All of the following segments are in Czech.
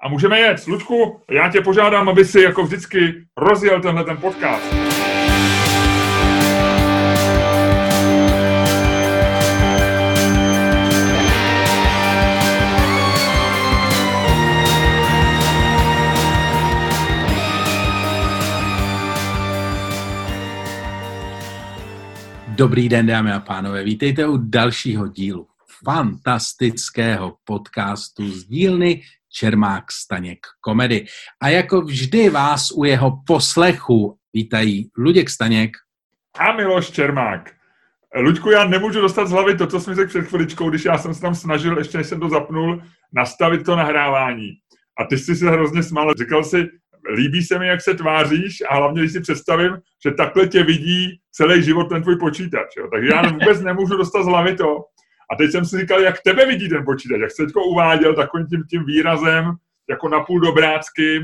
a můžeme jet. Lučku, já tě požádám, aby si jako vždycky rozjel tenhle ten podcast. Dobrý den, dámy a pánové. Vítejte u dalšího dílu fantastického podcastu z dílny Čermák Staněk komedy. A jako vždy vás u jeho poslechu vítají Luděk Staněk a Miloš Čermák. Luďku, já nemůžu dostat z hlavy to, co jsem řekl před chviličkou, když já jsem se tam snažil, ještě než jsem to zapnul, nastavit to nahrávání. A ty jsi se hrozně smál. Říkal si, líbí se mi, jak se tváříš a hlavně, když si představím, že takhle tě vidí celý život ten tvůj počítač. Jo. Takže já vůbec nemůžu dostat z hlavy to. A teď jsem si říkal, jak tebe vidí ten počítač, jak se teďko uváděl takovým tím, tím výrazem, jako napůl dobráckým,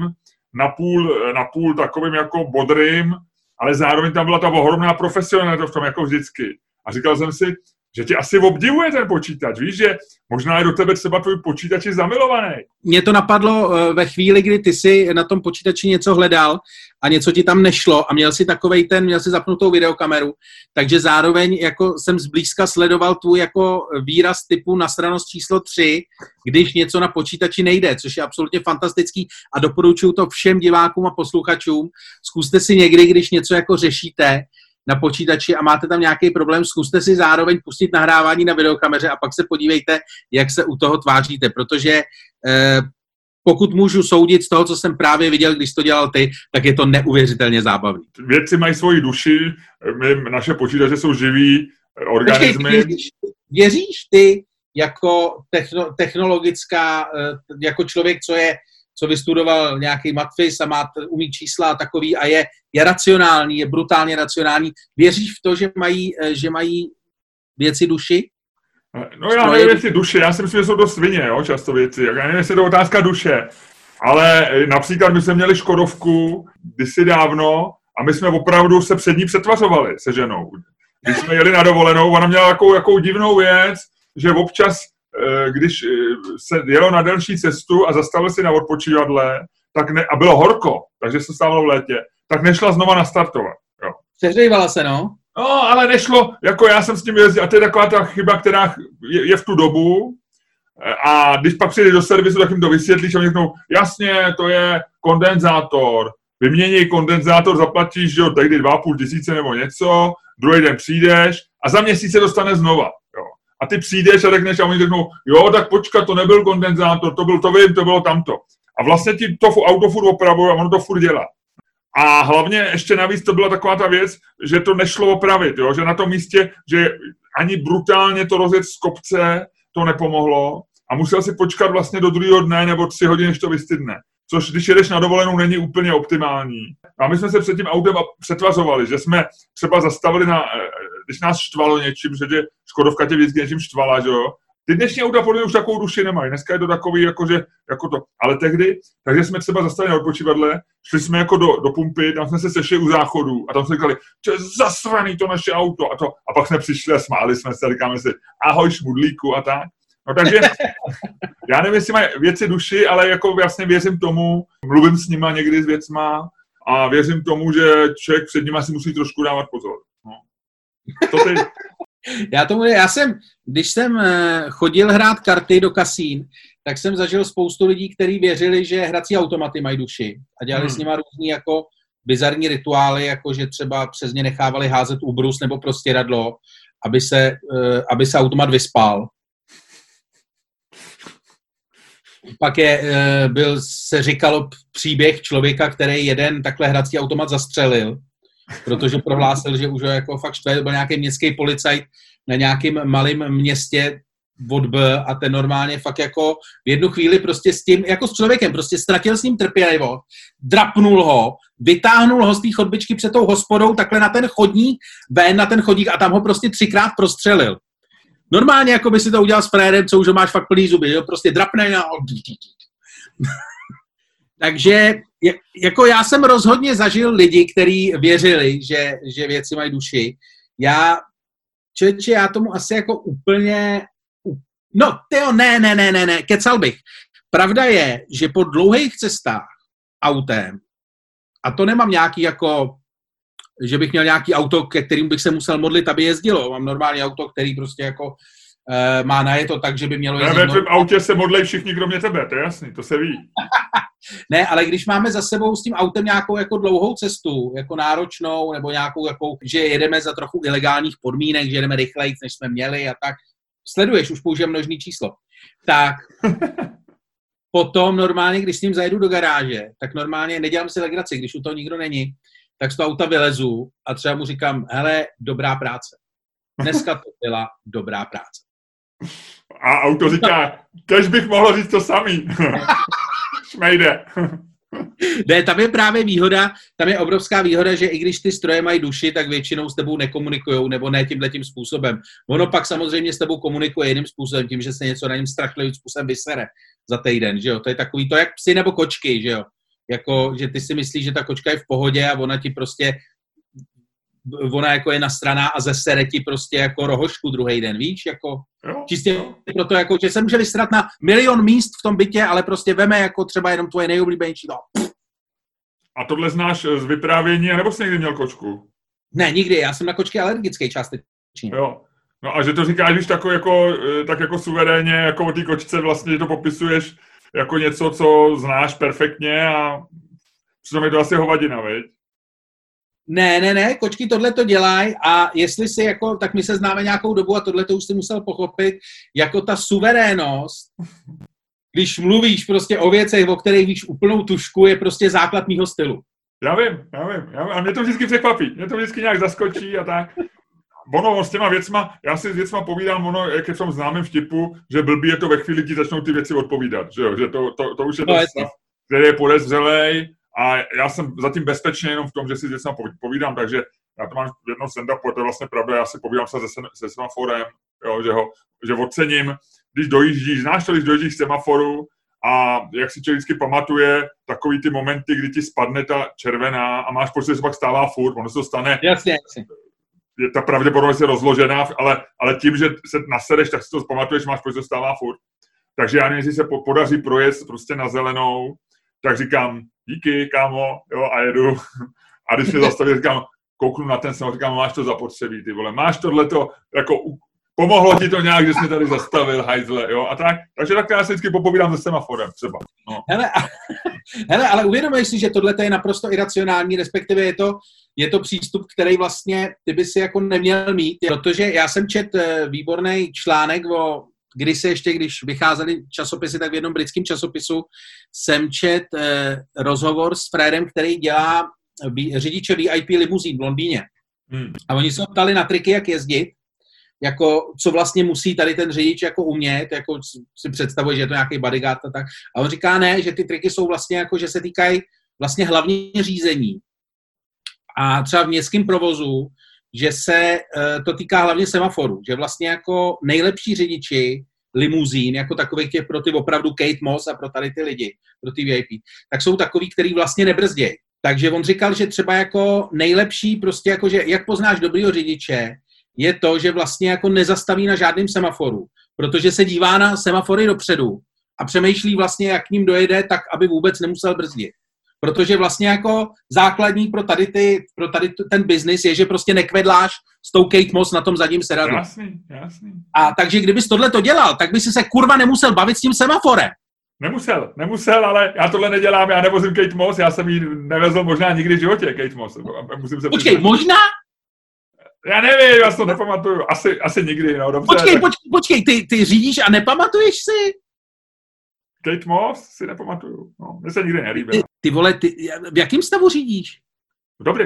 napůl, napůl takovým jako bodrým, ale zároveň tam byla ta ohromná profesionalita v tom, jako vždycky. A říkal jsem si, že tě asi obdivuje ten počítač, víš, že možná je do tebe třeba tvůj počítač je zamilovaný. Mně to napadlo eh, ve chvíli, kdy ty si na tom počítači něco hledal a něco ti tam nešlo a měl si takovej ten, měl si zapnutou videokameru, takže zároveň jako jsem zblízka sledoval tvůj jako výraz typu na stranost číslo 3, když něco na počítači nejde, což je absolutně fantastický a doporučuji to všem divákům a posluchačům. Zkuste si někdy, když něco jako řešíte, na počítači a máte tam nějaký problém, zkuste si zároveň pustit nahrávání na videokameře a pak se podívejte, jak se u toho tváříte, protože eh, pokud můžu soudit z toho, co jsem právě viděl, když to dělal ty, tak je to neuvěřitelně zábavný. Věci mají svoji duši, my, naše počítače jsou živý organismy. věříš, věříš ty jako techno, technologická, eh, jako člověk, co je co vystudoval nějaký matfis a má, umí čísla a takový a je, je racionální, je brutálně racionální. Věříš v to, že mají, eh, že mají věci duši? No já nevím, jestli duše, já si myslím, že jsou to svině, jo, často věci. Já nevím, jestli je to otázka duše. Ale eh, například my jsme měli Škodovku kdysi dávno a my jsme opravdu se před ní přetvařovali se ženou. Když jsme jeli na dovolenou, ona měla jakou, jakou divnou věc, že občas když eh, se jelo na delší cestu a zastavil si na odpočívadle, tak ne, a bylo horko, takže se stávalo v létě, tak nešla znova nastartovat. Jo. Přehřívala se, no? No, ale nešlo, jako já jsem s tím jezdil, a to je taková ta chyba, která je, je v tu dobu, eh, a když pak přijde do servisu, tak jim to vysvětlíš a oni řeknou, jasně, to je kondenzátor, vymění kondenzátor, zaplatíš, že jo, tehdy 2,5 tisíce nebo něco, druhý den přijdeš a za měsíc se dostane znova a ty přijdeš a řekneš a oni řeknou, jo, tak počkat, to nebyl kondenzátor, to byl to vím, to bylo tamto. A vlastně ti to auto furt opravuje a ono to furt dělá. A hlavně ještě navíc to byla taková ta věc, že to nešlo opravit, jo? že na tom místě, že ani brutálně to rozjet z kopce to nepomohlo a musel si počkat vlastně do druhého dne nebo tři hodiny, než to vystydne. Což když jedeš na dovolenou, není úplně optimální. A my jsme se před tím autem přetvařovali, že jsme třeba zastavili na když nás štvalo něčím, že tě Škodovka tě vždycky něčím štvala, že jo. Ty dnešní auta podle už takovou duši nemají. Dneska je to takový, jako, že, jako to. Ale tehdy, takže jsme třeba zastavili na odpočívadle, šli jsme jako do, do pumpy, tam jsme se sešli u záchodu a tam jsme říkali, že je zasraný to naše auto a to. A pak jsme přišli a smáli jsme se, říkáme si, ahoj šmudlíku a tak. No takže, já nevím, jestli mají věci duši, ale jako vlastně věřím tomu, mluvím s nima někdy s věcma a věřím tomu, že člověk před nimi si musí trošku dávat pozor. To ty... já, tomu, já jsem, když jsem eh, chodil hrát karty do kasín, tak jsem zažil spoustu lidí, kteří věřili, že hrací automaty mají duši a dělali hmm. s nimi různý jako bizarní rituály, jako že třeba přes ně nechávali házet úbrus nebo prostě radlo, aby se, eh, aby se automat vyspal. Pak je, eh, byl, se říkalo příběh člověka, který jeden takhle hrací automat zastřelil protože prohlásil, že už ho jako fakt štve, byl nějaký městský policajt na nějakém malém městě od B a ten normálně fakt jako v jednu chvíli prostě s tím, jako s člověkem, prostě ztratil s ním trpělivost, drapnul ho, vytáhnul ho z té chodbičky před tou hospodou takhle na ten chodník, ven na ten chodník a tam ho prostě třikrát prostřelil. Normálně jako by si to udělal s frérem, co už máš fakt plný zuby, jo? prostě drapne na Takže jako já jsem rozhodně zažil lidi, kteří věřili, že, že věci mají duši. Já, čeče, já tomu asi jako úplně, no, tyjo, ne, ne, ne, ne, ne, kecal bych. pravda je, že po dlouhých cestách autem, a to nemám nějaký jako, že bych měl nějaký auto, ke kterým bych se musel modlit, aby jezdilo. Mám normální auto, který prostě jako má na je to tak, že by mělo. Ne, ve tvém autě se modlí všichni, kromě tebe, to je jasný, to se ví. ne, ale když máme za sebou s tím autem nějakou jako dlouhou cestu, jako náročnou, nebo nějakou, jako, že jedeme za trochu ilegálních podmínek, že jedeme rychleji, než jsme měli a tak, sleduješ, už použijem množný číslo, tak potom normálně, když s ním zajedu do garáže, tak normálně nedělám si legraci, když u toho nikdo není, tak z toho auta vylezu a třeba mu říkám, hele, dobrá práce. Dneska to byla dobrá práce. A auto říká, kež bych mohl říct to samý. Šmejde. Ne, tam je právě výhoda, tam je obrovská výhoda, že i když ty stroje mají duši, tak většinou s tebou nekomunikují, nebo ne tímhle tím způsobem. Ono pak samozřejmě s tebou komunikuje jiným způsobem, tím, že se něco na něm strašlivým způsobem vysere za týden, že jo. To je takový to, jak psy nebo kočky, že jo. Jako, že ty si myslíš, že ta kočka je v pohodě a ona ti prostě ona jako je nastraná a zesere ti prostě jako rohošku druhý den, víš, jako jo, čistě jo. proto, jako, že se může vystrat na milion míst v tom bytě, ale prostě veme jako třeba jenom tvoje nejoblíbenější, no. A tohle znáš z vyprávění, nebo jsi někdy měl kočku? Ne, nikdy, já jsem na kočky alergický částečně. Jo, no a že to říkáš, když tako jako, eh, tak jako suverénně, jako o té kočce vlastně, že to popisuješ jako něco, co znáš perfektně a přitom je to asi hovadina, veď? Ne, ne, ne, kočky tohle to dělají a jestli si jako, tak my se známe nějakou dobu a tohle to už si musel pochopit, jako ta suverénost, když mluvíš prostě o věcech, o kterých víš úplnou tušku, je prostě základ mýho stylu. Já vím, já vím, já vím. A mě to vždycky překvapí, mě to vždycky nějak zaskočí a tak. Ono s těma věcma, já si s věcma povídám, ono, jak je v tom známém vtipu, že blbý je to ve chvíli, kdy začnou ty věci odpovídat, že jo, že to, to, to už je to no, stav, který je podezřelej a já jsem zatím bezpečně jenom v tom, že si s věcma povídám, takže já to mám v jednom stand to je vlastně pravda, já si povídám se se, se semaforem, jo, že, ho, že ocením, když dojíždíš, znáš to, když dojíždíš semaforu a jak si člověk vždycky pamatuje takový ty momenty, kdy ti spadne ta červená a máš pocit, že se pak stává furt, ono se to stane. Jasně, jasně. Je ta pravděpodobnost je rozložená, ale, ale tím, že se nasereš, tak si to pamatuješ, máš pocit, že stává furt. Takže já nevím, jestli se podaří projet prostě na zelenou, tak říkám, díky, kámo, jo, a jedu. A když mě zastaví, říkám, kouknu na ten jsem, říkám, máš to zapotřebí, ty vole, máš tohleto, jako pomohlo ti to nějak, že jsi tady zastavil, hajzle, jo, a tak. Takže tak já se vždycky popovídám se semaforem, třeba. No. Hele, a, hele, ale uvědomuješ si, že tohle je naprosto iracionální, respektive je to, je to přístup, který vlastně ty by si jako neměl mít, protože já jsem čet eh, výborný článek o když se ještě, když vycházely časopisy, tak v jednom britském časopisu jsem čet eh, rozhovor s Fredem, který dělá řidiče VIP limuzín v Londýně. Hmm. A oni se ptali na triky, jak jezdit, jako, co vlastně musí tady ten řidič jako umět, jako si představuje, že je to nějaký bodyguard a tak. A on říká ne, že ty triky jsou vlastně jako, že se týkají vlastně hlavně řízení. A třeba v městském provozu, že se eh, to týká hlavně semaforu, že vlastně jako nejlepší řidiči limuzín, jako takových těch pro ty opravdu Kate Moss a pro tady ty lidi, pro ty VIP, tak jsou takový, který vlastně nebrzdějí. Takže on říkal, že třeba jako nejlepší, prostě jako, že jak poznáš dobrýho řidiče, je to, že vlastně jako nezastaví na žádném semaforu, protože se dívá na semafory dopředu a přemýšlí vlastně, jak k ním dojede, tak aby vůbec nemusel brzdit. Protože vlastně jako základní pro tady, ty, pro tady ten biznis je, že prostě nekvedláš s tou Kate Moss na tom zadním sedadlu. Jasný, jasný. A takže kdybys tohle to dělal, tak by si se kurva nemusel bavit s tím semaforem. Nemusel, nemusel, ale já tohle nedělám, já nevozím Kate Moss, já jsem ji nevezl možná nikdy v životě, Kate Moss. Musím se Počkej, přiznat. možná? Já nevím, já si to nepamatuju. Asi, asi nikdy, no dobře. Počkej, tak... počkej, počkej, ty, ty řídíš a nepamatuješ si? Kate Moss si nepamatuju. No, mně se nikdy nelíbila. Ty, vole, ty, v jakém stavu řídíš? Dobrý.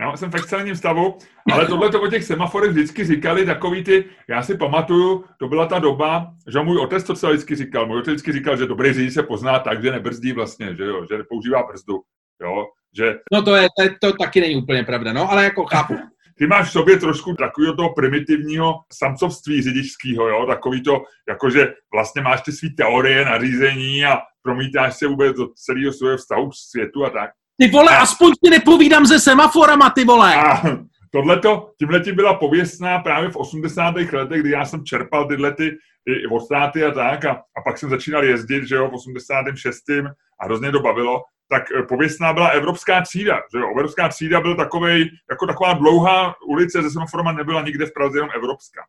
Já jsem v excelentním stavu, ale tohle to o těch semaforech vždycky říkali takový ty, já si pamatuju, to byla ta doba, že můj otec to celé vždycky říkal. Můj otec vždycky říkal, že dobrý řidič se pozná tak, že nebrzdí vlastně, že jo, že nepoužívá brzdu, jo, že... No to, je, to, to taky není úplně pravda, no, ale jako chápu. Ty máš v sobě trošku takového toho primitivního samcovství řidičského, jo, takový to, jakože vlastně máš ty své teorie nařízení a promítáš se vůbec do celého svého vztahu k světu a tak. Ty vole, a... aspoň ti nepovídám se semaforama, ty vole. A, tohleto, tímhletím byla pověstná právě v 80. letech, kdy já jsem čerpal tyhle ty i od státy a tak a, a pak jsem začínal jezdit, že jo, v 86. a hrozně to bavilo, tak eh, pověstná byla Evropská třída, že jo, Evropská třída byl takovej, jako taková dlouhá ulice ze semaforama nebyla nikde v Praze, jenom Evropská.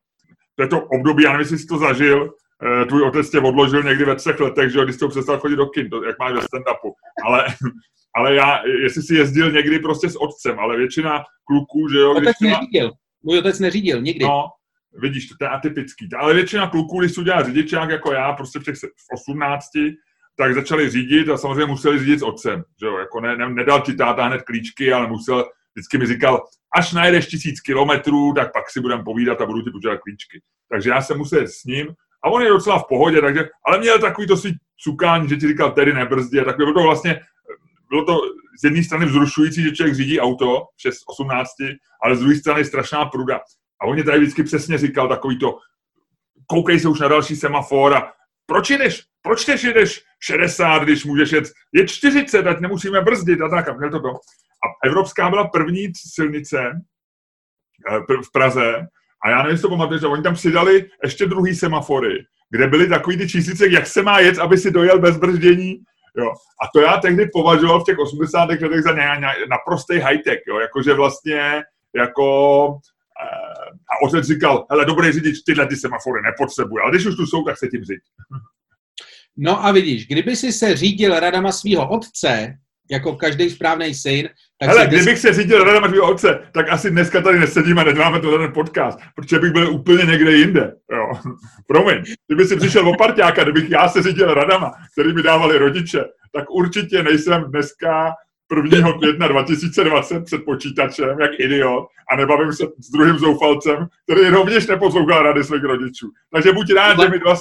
To je to období, já nevím, jestli jsi to zažil, eh, tvůj otec tě odložil někdy ve třech letech, že jo, když jsi to přestal chodit do kin, to, jak máš ve stand-upu. Ale, ale já, jestli jsi jezdil někdy prostě s otcem, ale většina kluků, že jo. Otec když neřídil. Můj otec neřídil, nikdy. No, vidíš, to, je atypický. Ale většina kluků, když udělá řidičák jako já, prostě v těch 18, tak začali řídit a samozřejmě museli řídit s otcem. Že jo? Jako ne, ne, nedal ti táta hned klíčky, ale musel, vždycky mi říkal, až najdeš tisíc kilometrů, tak pak si budeme povídat a budu ti počítat klíčky. Takže já jsem musel s ním a on je docela v pohodě, takže, ale měl takový to svý cukání, že ti říkal, tedy nebrzdí a tak bylo to vlastně, bylo to z jedné strany vzrušující, že člověk řídí auto 6, 18, ale z druhé strany strašná pruda. A on mě tady vždycky přesně říkal takový to, koukej se už na další semafor a proč jdeš? Proč teď jedeš 60, když můžeš jet, je 40, ať nemusíme brzdit a tak. A, to bylo. a Evropská byla první silnice eh, v Praze a já nevím, jestli to pamatuješ, oni tam přidali ještě druhý semafory, kde byly takový ty číslice, jak se má jet, aby si dojel bez brzdění. Jo. A to já tehdy považoval v těch 80. letech za naprostý high-tech, jo. jakože vlastně jako a otec říkal, hele, dobrý řidič, tyhle ty semafory nepotřebuje, ale když už tu jsou, tak se tím říct. No a vidíš, kdyby si se řídil radama svého otce, jako každý správný syn, tak Hele, kdybych se řídil radama svého otce, tak asi dneska tady nesedíme a neděláme ten podcast, protože bych byl úplně někde jinde. Jo. Promiň, kdyby si přišel o parťáka, kdybych já se řídil radama, který mi dávali rodiče, tak určitě nejsem dneska 1. května 2020 před počítačem, jak idiot, a nebavím se s druhým zoufalcem, který rovněž neposlouchal rady svých rodičů. Takže buď rád, že mi dva...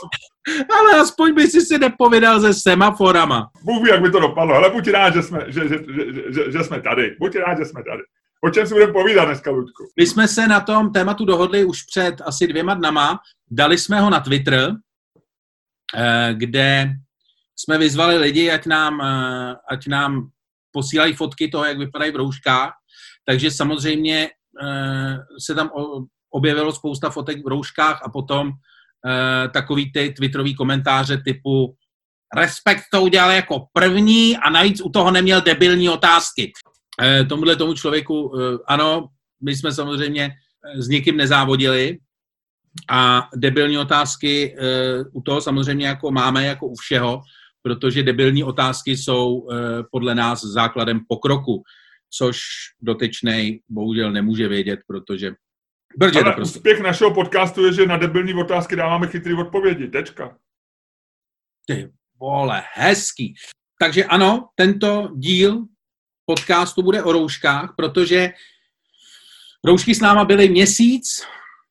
Ale aspoň by si si nepovědal se semaforama. Bůh ví, jak by to dopadlo, ale buď rád, že jsme, že, že, že, že, že jsme tady. Buď rád, že jsme tady. O čem si budeme povídat dneska, Ludku? My jsme se na tom tématu dohodli už před asi dvěma dnama. Dali jsme ho na Twitter, eh, kde jsme vyzvali lidi, ať nám, eh, ať nám posílají fotky toho, jak vypadají v rouškách, takže samozřejmě eh, se tam objevilo spousta fotek v rouškách a potom eh, takový ty twitterový komentáře typu Respekt to udělal jako první a navíc u toho neměl debilní otázky. Eh, tomuhle tomu člověku, ano, my jsme samozřejmě s někým nezávodili a debilní otázky u toho samozřejmě jako máme jako u všeho, protože debilní otázky jsou eh, podle nás základem pokroku, což dotyčnej bohužel nemůže vědět, protože Brdě, Ale prostě... úspěch našeho podcastu je, že na debilní otázky dáváme chytrý odpovědi. Tečka. Ty vole, hezký. Takže ano, tento díl podcastu bude o rouškách, protože roušky s náma byly měsíc,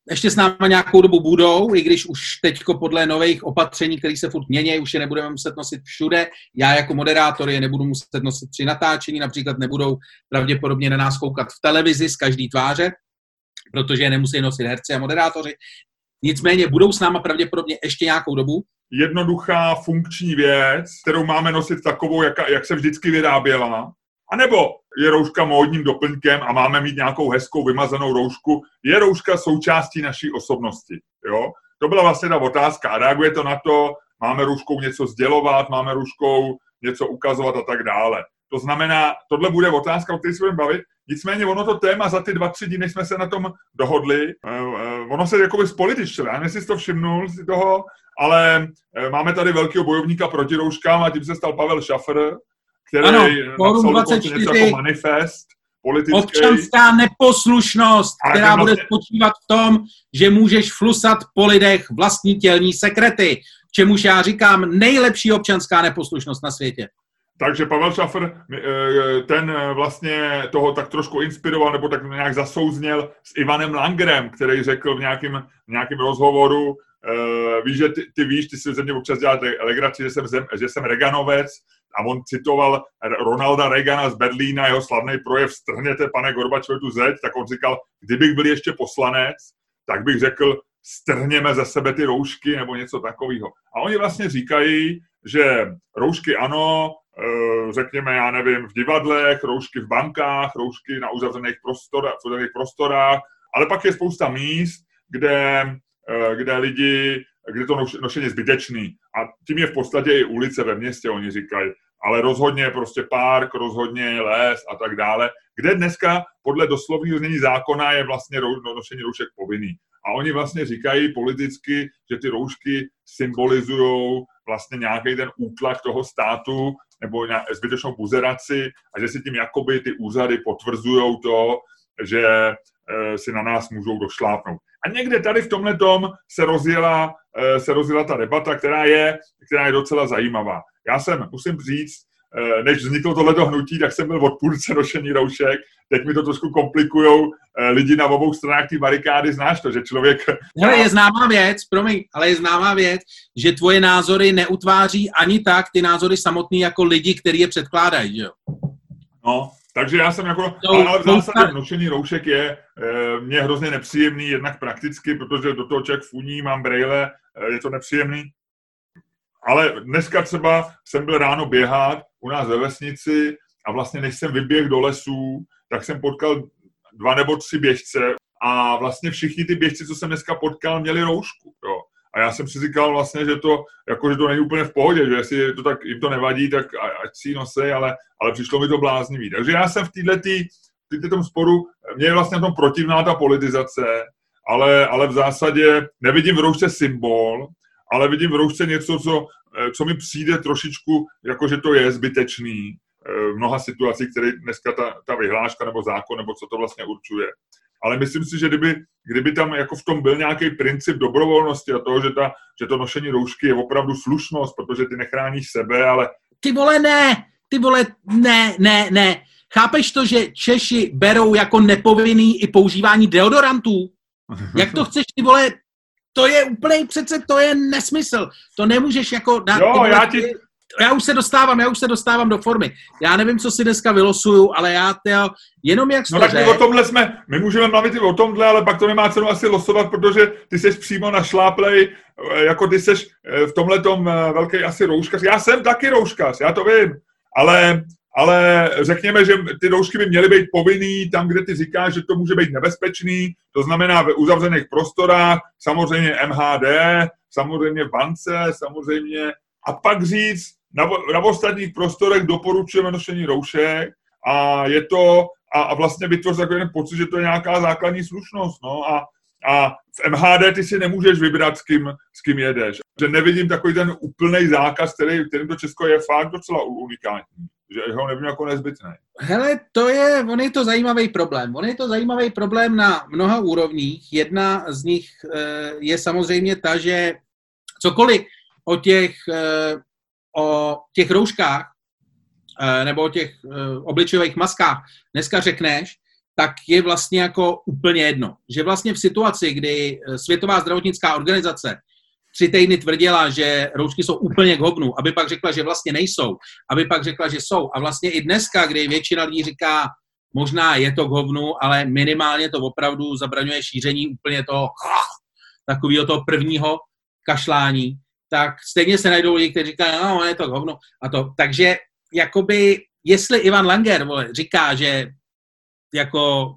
ještě s náma nějakou dobu budou, i když už teďko podle nových opatření, které se furt mění, už je nebudeme muset nosit všude. Já jako moderátor je nebudu muset nosit při natáčení, například nebudou pravděpodobně na nás koukat v televizi z každý tváře, protože je nemusí nosit herci a moderátoři. Nicméně budou s náma pravděpodobně ještě nějakou dobu. Jednoduchá funkční věc, kterou máme nosit takovou, jak, jak se vždycky vyráběla, a nebo je rouška módním doplňkem a máme mít nějakou hezkou vymazanou roušku. Je rouška součástí naší osobnosti. Jo? To byla vlastně ta otázka. A reaguje to na to, máme rouškou něco sdělovat, máme rouškou něco ukazovat a tak dále. To znamená, tohle bude otázka, o které se budeme bavit. Nicméně ono to téma za ty dva, tři dny jsme se na tom dohodli. Eh, eh, ono se jakoby spolitičilo. Já nevím, jestli jsi to všimnul si toho, ale eh, máme tady velkého bojovníka proti rouškám a tím se stal Pavel Šafr, který ano, Forum 24, něco jako manifest politický. Občanská neposlušnost, a která vlastně... bude spočívat v tom, že můžeš flusat po lidech vlastní tělní sekrety, čemuž já říkám nejlepší občanská neposlušnost na světě. Takže Pavel Šafer, eh, ten vlastně toho tak trošku inspiroval, nebo tak nějak zasouzněl s Ivanem Langerem, který řekl v nějakém, v nějakém rozhovoru, uh, víš, že ty, ty víš, ty si ze mě občas dělat legraci, že jsem, že jsem Reganovec, a on citoval Ronalda Reagana z Berlína, jeho slavný projev Strhněte, pane Gorbačovi, tu zeď, tak on říkal, kdybych byl ještě poslanec, tak bych řekl, strhněme ze sebe ty roušky nebo něco takového. A oni vlastně říkají, že roušky ano, řekněme, já nevím, v divadlech, roušky v bankách, roušky na uzavřených prostorách, uzavřených prostorách, ale pak je spousta míst, kde, kde lidi, kde to nošení je zbytečný. A tím je v podstatě i ulice ve městě, oni říkají ale rozhodně prostě park, rozhodně les a tak dále, kde dneska podle doslovního znění zákona je vlastně no, nošení roušek povinný. A oni vlastně říkají politicky, že ty roušky symbolizují vlastně nějaký ten útlak toho státu nebo zbytečnou buzeraci a že si tím jakoby ty úřady potvrzují to, že e, si na nás můžou došlápnout. A někde tady v tomhle tom se rozjela, e, se rozjela ta debata, která je, která je docela zajímavá. Já jsem, musím říct, eh, než vzniklo tohleto hnutí, tak jsem byl odpůrce nošení roušek. Teď mi to trošku komplikují eh, lidi na obou stranách té barikády. Znáš to, že člověk... Hele, je známá věc, promiň, ale je známá věc, že tvoje názory neutváří ani tak ty názory samotný jako lidi, kteří je předkládají, jo? No, takže já jsem jako, no, ale v zásadě nošení roušek je e, mě hrozně nepříjemný, jednak prakticky, protože do toho člověk funí, mám brejle, je to nepříjemný. Ale dneska třeba jsem byl ráno běhat u nás ve vesnici a vlastně než jsem vyběhl do lesů, tak jsem potkal dva nebo tři běžce a vlastně všichni ty běžci, co jsem dneska potkal, měli roušku. Jo. A já jsem si říkal vlastně, že to, jako, že to není úplně v pohodě, že jestli to tak, jim to nevadí, tak ať si nosej, ale, ale přišlo mi to bláznivý. Takže já jsem v této tom sporu, mě je vlastně v tom protivná ta politizace, ale, ale v zásadě nevidím v roušce symbol, ale vidím v roušce něco, co, eh, co mi přijde trošičku, jako že to je zbytečný eh, v mnoha situacích, které dneska ta, ta vyhláška nebo zákon, nebo co to vlastně určuje. Ale myslím si, že kdyby, kdyby tam jako v tom byl nějaký princip dobrovolnosti a toho, že, ta, že to nošení roušky je opravdu slušnost, protože ty nechráníš sebe, ale... Ty vole, ne! Ty vole, ne, ne, ne. Chápeš to, že Češi berou jako nepovinný i používání deodorantů? Jak to chceš, ty vole, to je úplně přece, to je nesmysl. To nemůžeš jako dát... Jo, já ti... Já už se dostávám, já už se dostávám do formy. Já nevím, co si dneska vylosuju, ale já tyjo, jenom jak No tak my o tomhle jsme, my můžeme mluvit i o tomhle, ale pak to nemá cenu asi losovat, protože ty jsi přímo našláplej, eh, jako ty jsi eh, v tomhle tom eh, velký asi rouškař. Já jsem taky rouškař, já to vím, ale ale řekněme, že ty roušky by měly být povinný tam, kde ty říkáš, že to může být nebezpečný, to znamená ve uzavřených prostorách, samozřejmě MHD, samozřejmě v bance, samozřejmě. A pak říct, na, na ostatních prostorech doporučujeme nošení roušek. A je to, a, a vlastně vytvořit takový pocit, že to je nějaká základní slušnost, no. A, a v MHD ty si nemůžeš vybrat, s kým, s kým jedeš. Že nevidím takový ten úplný zákaz, který, kterým to Česko je fakt docela unikátní že ho nevím jako nezbytný. Hele, to je, on je to zajímavý problém. On je to zajímavý problém na mnoha úrovních. Jedna z nich e, je samozřejmě ta, že cokoliv o těch, e, o těch rouškách e, nebo o těch obličejových maskách dneska řekneš, tak je vlastně jako úplně jedno. Že vlastně v situaci, kdy Světová zdravotnická organizace tři týdny tvrdila, že roušky jsou úplně k hovnu, aby pak řekla, že vlastně nejsou, aby pak řekla, že jsou. A vlastně i dneska, kdy většina lidí říká, možná je to k hovnu, ale minimálně to opravdu zabraňuje šíření úplně toho takového toho prvního kašlání, tak stejně se najdou lidi, kteří říkají, no, je to k hovnu. A to. Takže jakoby, jestli Ivan Langer vole, říká, že jako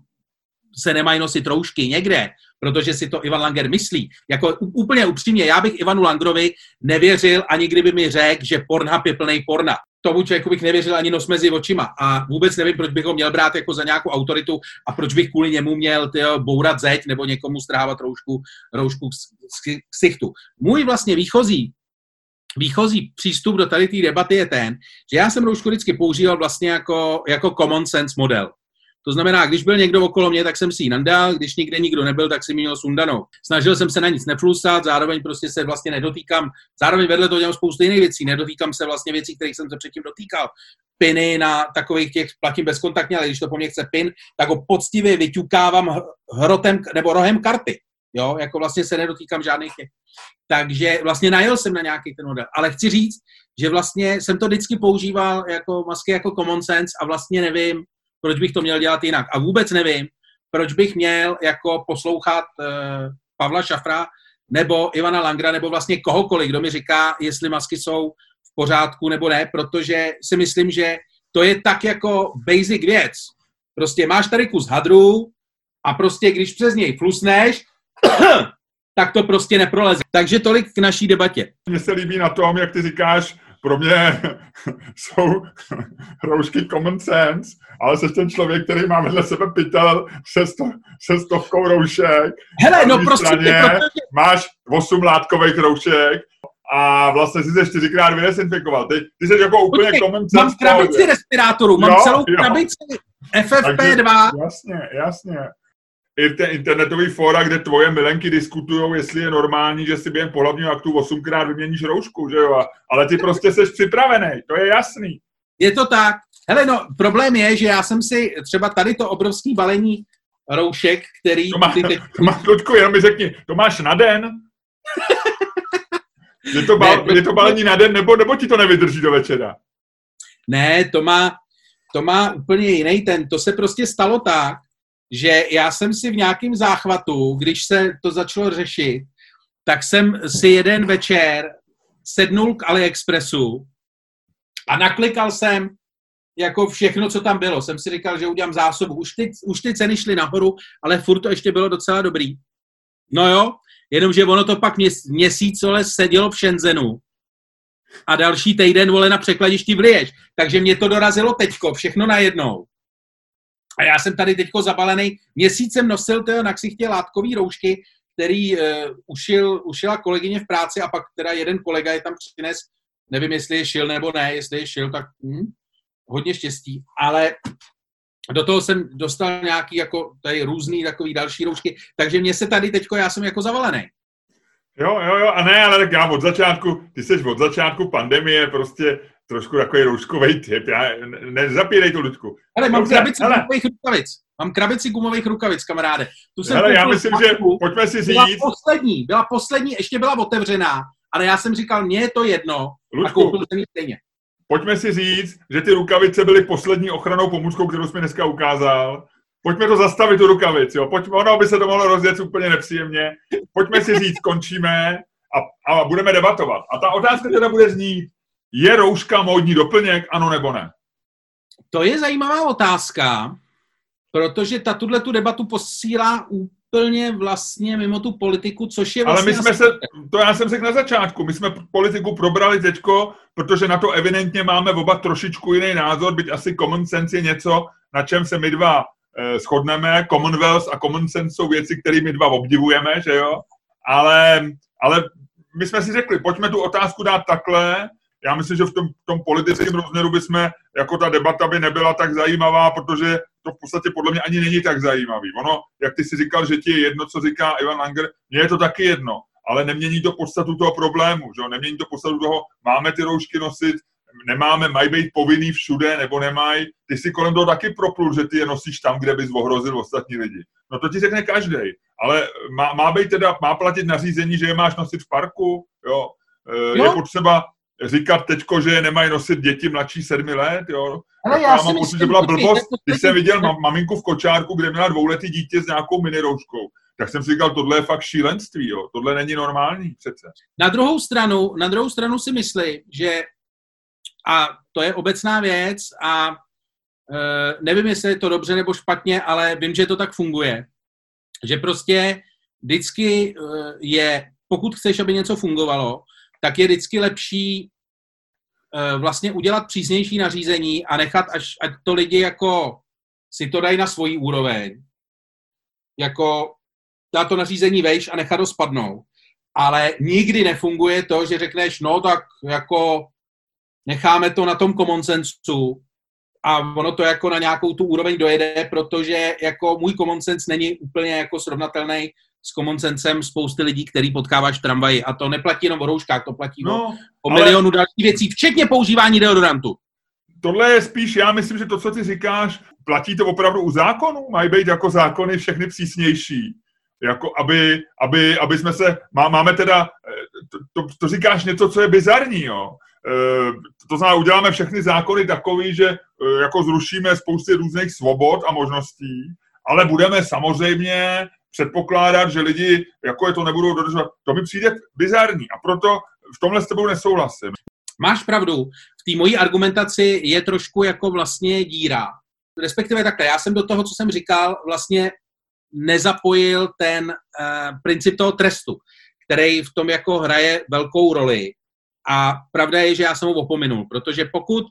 se nemají nosit roušky někde, protože si to Ivan Langer myslí. Jako úplně upřímně, já bych Ivanu Langerovi nevěřil, ani kdyby mi řekl, že Pornhub je plný porna. Tomu člověku bych nevěřil ani nos mezi očima. A vůbec nevím, proč bych ho měl brát jako za nějakou autoritu a proč bych kvůli němu měl tyjo, bourat zeď nebo někomu strávat roušku, roušku k ksichtu. Můj vlastně výchozí výchozí přístup do tady té debaty je ten, že já jsem roušku vždycky používal vlastně jako, jako common sense model. To znamená, když byl někdo okolo mě, tak jsem si ji nandal, když nikde nikdo nebyl, tak si měl sundanou. Snažil jsem se na nic neflusat, zároveň prostě se vlastně nedotýkám, zároveň vedle toho dělám spoustu jiných věcí, nedotýkám se vlastně věcí, kterých jsem se předtím dotýkal. Piny na takových těch, platím bezkontaktně, ale když to po mně chce pin, tak ho poctivě vyťukávám hrotem nebo rohem karty. Jo, jako vlastně se nedotýkám žádných těch. Takže vlastně najel jsem na nějaký ten model. Ale chci říct, že vlastně jsem to vždycky používal jako masky jako common sense a vlastně nevím, proč bych to měl dělat jinak. A vůbec nevím, proč bych měl jako poslouchat uh, Pavla Šafra nebo Ivana Langra nebo vlastně kohokoliv, kdo mi říká, jestli masky jsou v pořádku nebo ne, protože si myslím, že to je tak jako basic věc. Prostě máš tady kus hadru a prostě když přes něj flusneš, tak to prostě neproleze. Takže tolik k naší debatě. Mně se líbí na tom, jak ty říkáš, pro mě jsou roušky common sense, ale jsi ten člověk, který má vedle sebe pytel se, sto, se stovkou roušek. Hele, no prostě, straně protože... máš osm látkových roušek a vlastně si se čtyřikrát vydesinfikoval. Ty, ty jsi jako úplně Počkej, sense. Mám krabici respirátorů, mám jo, celou jo. krabici FFP2. Takže, jasně, jasně i ten internetový fóra, kde tvoje milenky diskutují, jestli je normální, že si během pohlavního aktu osmkrát vyměníš roušku, že jo? Ale ty prostě jsi připravený, to je jasný. Je to tak. Hele, no, problém je, že já jsem si třeba tady to obrovský balení roušek, který... To má, ty teď... to má Ludku, jenom mi řekni, to máš na den? je, to bal, ne, je to balení na den, nebo, nebo ti to nevydrží do večera? Ne, to má, to má úplně jiný ten. To se prostě stalo tak, že já jsem si v nějakém záchvatu, když se to začalo řešit, tak jsem si jeden večer sednul k AliExpressu a naklikal jsem jako všechno, co tam bylo. Jsem si říkal, že udělám zásobu. Už ty, už ty ceny šly nahoru, ale furt to ještě bylo docela dobrý. No jo, jenomže ono to pak měs, měsíc ale sedělo v Shenzhenu a další týden, vole, na překladišti v Liež. Takže mě to dorazilo teďko, všechno najednou. A já jsem tady teďko zabalený, měsícem nosil to na ksichtě látkový roušky, který uh, ušil, ušila kolegyně v práci a pak teda jeden kolega je tam přines, nevím, jestli je šil nebo ne, jestli je šil, tak hm, hodně štěstí, ale do toho jsem dostal nějaký jako tady různý takový další roušky, takže mě se tady teďko, já jsem jako zavalený. Jo, jo, jo, a ne, ale tak já od začátku, ty jsi od začátku pandemie prostě trošku takový rouškový typ. Já, nezapírej tu Ludku. Ale mám Dobře, krabici hele. gumových rukavic. Mám krabici gumových rukavic, kamaráde. Tu jsem hele, já myslím, že pojďme si říct. Byla poslední, byla poslední, ještě byla otevřená, ale já jsem říkal, mně je to jedno Ludku, a koupil jsem ji stejně. Pojďme si říct, že ty rukavice byly poslední ochranou pomůckou, kterou jsme dneska ukázal. Pojďme to zastavit, tu rukavic, jo. Pojďme, ono by se to mohlo rozjet úplně nepříjemně. Pojďme si říct, končíme a, a budeme debatovat. A ta otázka teda bude znít, je rouška módní doplněk, ano nebo ne? To je zajímavá otázka, protože ta tuhle tu debatu posílá úplně vlastně mimo tu politiku, což je vlastně... Ale my jsme se, to já jsem řekl na začátku, my jsme politiku probrali teďko, protože na to evidentně máme oba trošičku jiný názor, byť asi common sense je něco, na čem se my dva eh, shodneme. Commonwealth a common sense jsou věci, které my dva obdivujeme, že jo? Ale, ale my jsme si řekli, pojďme tu otázku dát takhle, já myslím, že v tom, v tom politickém rozměru bychom, jako ta debata by nebyla tak zajímavá, protože to v podstatě podle mě ani není tak zajímavý. Ono, jak ty si říkal, že ti je jedno, co říká Ivan Langer, mně je to taky jedno, ale nemění to podstatu toho problému, že? nemění to podstatu toho, máme ty roušky nosit, nemáme, mají být povinný všude, nebo nemají. Ty si kolem toho taky proplul, že ty je nosíš tam, kde bys ohrozil ostatní lidi. No to ti řekne každý, ale má, má být teda, má platit nařízení, že je máš nosit v parku, jo. E, jo. Je potřeba, říkat teďko, že nemají nosit děti mladší sedmi let, jo. Ale já, já mám pocit, že byla blbost, když jsem viděl mam, maminku v kočárku, kde měla dvouletý dítě s nějakou minirouškou, tak jsem si říkal, tohle je fakt šílenství, jo. Tohle není normální přece. Na druhou stranu, na druhou stranu si myslím, že a to je obecná věc a e, nevím, jestli je to dobře nebo špatně, ale vím, že to tak funguje. Že prostě vždycky e, je, pokud chceš, aby něco fungovalo, tak je vždycky lepší uh, vlastně udělat přísnější nařízení a nechat, až ať to lidi jako si to dají na svoji úroveň. Jako dát to nařízení vejš a nechat ho spadnout. Ale nikdy nefunguje to, že řekneš, no tak jako necháme to na tom common a ono to jako na nějakou tu úroveň dojede, protože jako můj common sense není úplně jako srovnatelný s common sensem spousty lidí, který potkáváš v tramvaji. A to neplatí jenom o rouškách, to platí no, o, milionu dalších věcí, včetně používání deodorantu. Tohle je spíš, já myslím, že to, co ty říkáš, platí to opravdu u zákonů? Mají být jako zákony všechny přísnější. Jako aby, aby, aby jsme se, má, máme teda, eh, to, to, to říkáš něco, co je bizarní, jo. E, to znamená, uděláme všechny zákony takový, že e, jako zrušíme spousty různých svobod a možností, ale budeme samozřejmě předpokládat, že lidi jako je to nebudou dodržovat, to mi přijde bizarní a proto v tomhle s tebou nesouhlasím. máš pravdu, v té mojí argumentaci je trošku jako vlastně díra. Respektive takhle, já jsem do toho, co jsem říkal, vlastně nezapojil ten uh, princip toho trestu, který v tom jako hraje velkou roli. A pravda je, že já jsem ho opominul, protože pokud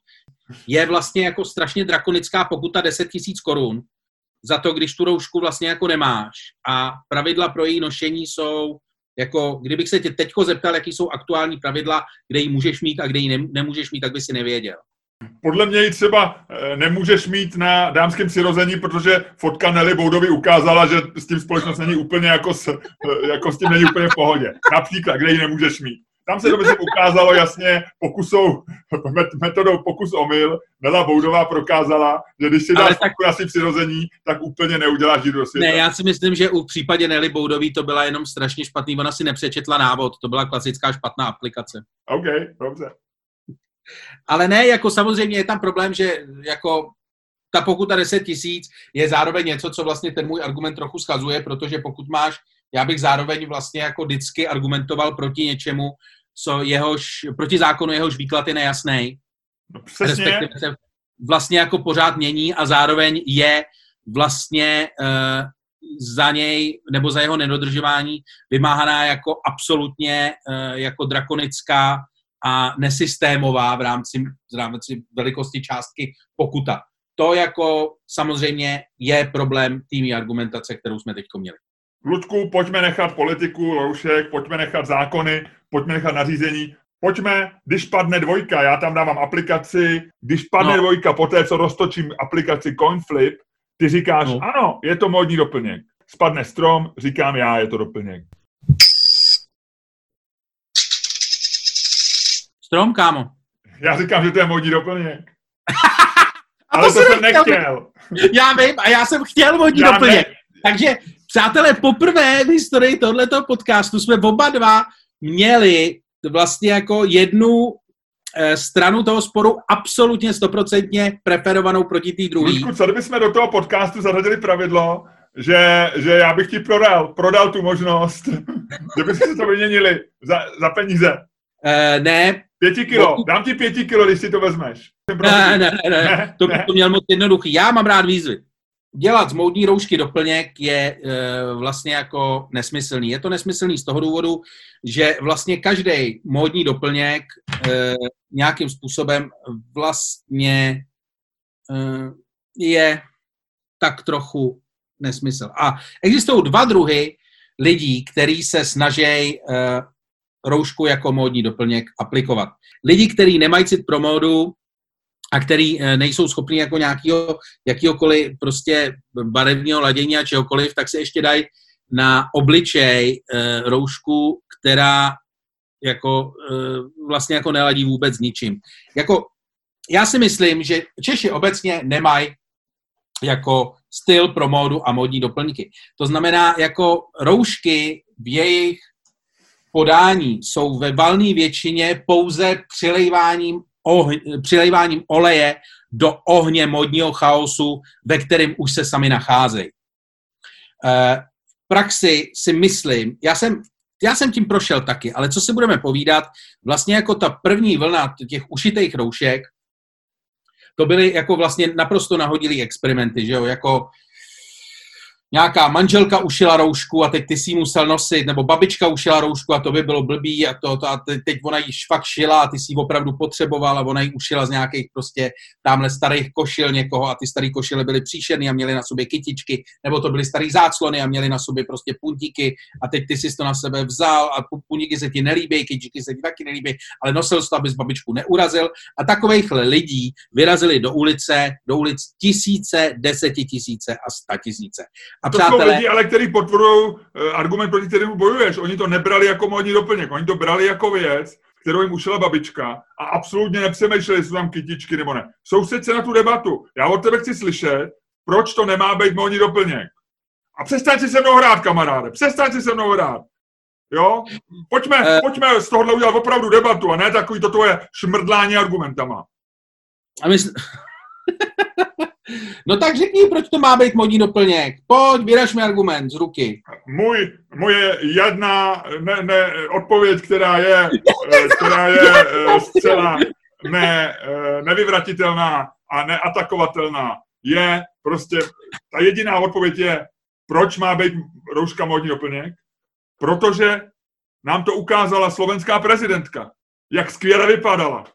je vlastně jako strašně drakonická pokuta 10 tisíc korun za to, když tu roušku vlastně jako nemáš a pravidla pro její nošení jsou jako, kdybych se tě teďko zeptal, jaký jsou aktuální pravidla, kde ji můžeš mít a kde ji nemůžeš mít, tak by si nevěděl. Podle mě ji třeba eh, nemůžeš mít na dámském přirození, protože fotka Nelly Boudovi ukázala, že s tím společnost není úplně jako s, eh, jako s tím není úplně v pohodě. Například, kde ji nemůžeš mít. Tam se to myslím ukázalo jasně pokusou, metodou pokus omyl. Nela Boudová prokázala, že když si dáš tak... asi přirození, tak úplně neuděláš do světa. Ne, já si myslím, že u případě Nelly Boudový to byla jenom strašně špatný. Ona si nepřečetla návod, to byla klasická špatná aplikace. OK, dobře. Ale ne, jako samozřejmě je tam problém, že jako ta pokuta 10 tisíc je zároveň něco, co vlastně ten můj argument trochu schazuje, protože pokud máš, já bych zároveň vlastně jako vždycky argumentoval proti něčemu, co jehož, proti zákonu jehož výklad je nejasný. No Respektive se vlastně jako pořád mění a zároveň je vlastně uh, za něj nebo za jeho nedodržování vymáhaná jako absolutně uh, jako drakonická a nesystémová v rámci, v rámci velikosti částky pokuta. To jako samozřejmě je problém týmí argumentace, kterou jsme teď měli. Ludku, pojďme nechat politiku, roušek, pojďme nechat zákony, pojďme nechat nařízení, pojďme, když padne dvojka, já tam dávám aplikaci, když padne no. dvojka, po té, co roztočím aplikaci CoinFlip, ty říkáš, no. ano, je to módní doplněk. Spadne strom, říkám já, je to doplněk. Strom, kámo. Já říkám, že to je módní doplněk. Ale to, to jsem nechtěl. Já vím, a já jsem chtěl módní doplněk. Ne. Takže Přátelé, poprvé v historii tohoto podcastu jsme oba dva měli vlastně jako jednu eh, stranu toho sporu absolutně stoprocentně preferovanou proti té druhé. Lučku, co kdybychom do toho podcastu zařadili pravidlo, že, že já bych ti prodal, prodal tu možnost, že bychom se to vyměnili za, za peníze. Uh, ne. Pěti kilo, dám ti pěti kilo, když si to vezmeš. Ne, ne, ne, ne, ne, to bych to měl moc jednoduchý. Já mám rád výzvy dělat z módní roušky doplněk je e, vlastně jako nesmyslný. Je to nesmyslný z toho důvodu, že vlastně každý módní doplněk e, nějakým způsobem vlastně e, je tak trochu nesmysl. A existují dva druhy lidí, kteří se snaží roušku jako módní doplněk aplikovat. Lidi, kteří nemají cit pro módu, a který eh, nejsou schopní jako nějakého, jakýhokoliv prostě barevního ladění a čehokoliv, tak se ještě dají na obličej e, roušku, která jako e, vlastně jako neladí vůbec ničím. Jako, já si myslím, že Češi obecně nemají jako styl pro módu a módní doplňky. To znamená, jako roušky v jejich podání jsou ve valné většině pouze přilejváním ohň, přilejváním oleje do ohně modního chaosu, ve kterém už se sami nacházejí. Eh, v praxi si myslím, já jsem, já jsem tím prošel taky, ale co si budeme povídat, vlastně jako ta první vlna těch ušitých roušek, to byly jako vlastně naprosto nahodilý experimenty, že jo, jako nějaká manželka ušila roušku a teď ty si musel nosit, nebo babička ušila roušku a to by bylo blbý a, to, to, a teď ona ji fakt šila a ty si opravdu potřeboval a ona ji ušila z nějakých prostě tamhle starých košil někoho a ty staré košile byly příšerný a měly na sobě kytičky, nebo to byly staré záclony a měly na sobě prostě puntíky a teď ty si to na sebe vzal a puntíky se ti nelíbí, kytičky se ti taky nelíbí, ale nosil to, abys babičku neurazil a takovýchhle lidí vyrazili do ulice, do ulic tisíce, desetitisíce a statisíce. A to přátelé... jsou lidi, ale kteří potvrdují uh, argument, proti kterému bojuješ. Oni to nebrali jako módní doplněk, oni to brali jako věc, kterou jim ušila babička a absolutně nepřemýšleli, jestli tam kytičky nebo ne. Soustřed se na tu debatu. Já od tebe chci slyšet, proč to nemá být módní doplněk. A přestaň si se mnou hrát, kamaráde. Přestaň si se mnou hrát. Jo? Pojďme, uh, pojďme z tohohle udělat opravdu debatu a ne takový to tvoje šmrdlání argumentama. A mysl... No tak řekni, proč to má být modní doplněk. Pojď, vyraž mi argument z ruky. Můj, moje jedna ne, ne, odpověď, která je, eh, která je eh, zcela ne, eh, nevyvratitelná a neatakovatelná, je prostě, ta jediná odpověď je, proč má být rouška modní doplněk? Protože nám to ukázala slovenská prezidentka, jak skvěle vypadala.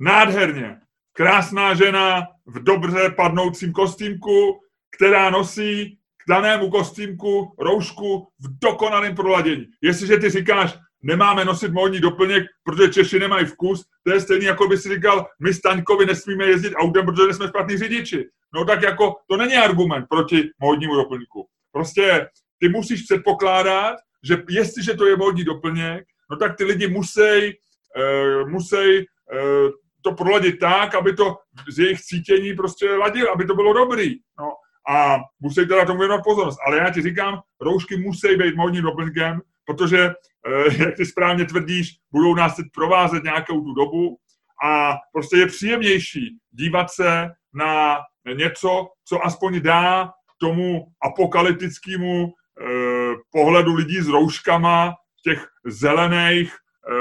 Nádherně. Krásná žena v dobře padnoucím kostýmku, která nosí k danému kostýmku roušku v dokonalém proladění. Jestliže ty říkáš, nemáme nosit módní doplněk, protože Češi nemají vkus, to je stejný, jako by si říkal, my Staňkovi nesmíme jezdit autem, protože jsme špatní řidiči. No tak jako, to není argument proti módnímu doplňku. Prostě ty musíš předpokládat, že jestliže to je módní doplněk, no tak ty lidi musí, uh, musí uh, to proladit tak, aby to z jejich cítění prostě ladilo, aby to bylo dobrý. No. A musí teda tomu věnovat pozornost. Ale já ti říkám, roušky musí být módním doplňkem, protože, eh, jak ty správně tvrdíš, budou nás teď provázet nějakou tu dobu a prostě je příjemnější dívat se na něco, co aspoň dá tomu apokalyptickému eh, pohledu lidí s rouškama, těch zelených eh,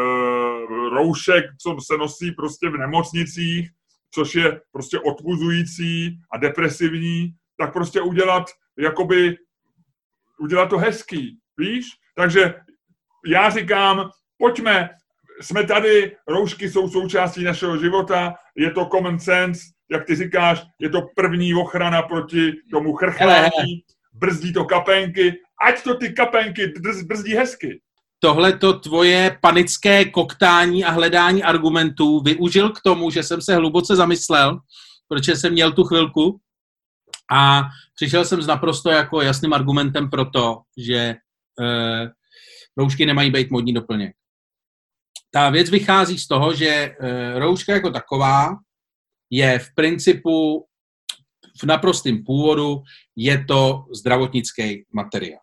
roušek, co se nosí prostě v nemocnicích, což je prostě odpuzující a depresivní, tak prostě udělat, jakoby, udělat to hezký, víš? Takže já říkám, pojďme, jsme tady, roušky jsou součástí našeho života, je to common sense, jak ty říkáš, je to první ochrana proti tomu chrchlání, brzdí to kapenky, ať to ty kapenky brzdí hezky. Tohle to tvoje panické koktání a hledání argumentů využil k tomu, že jsem se hluboce zamyslel, protože jsem měl tu chvilku a přišel jsem s naprosto jako jasným argumentem pro to, že e, roušky nemají být modní doplněk. Ta věc vychází z toho, že e, rouška jako taková je v principu v naprostém původu je to zdravotnický materiál.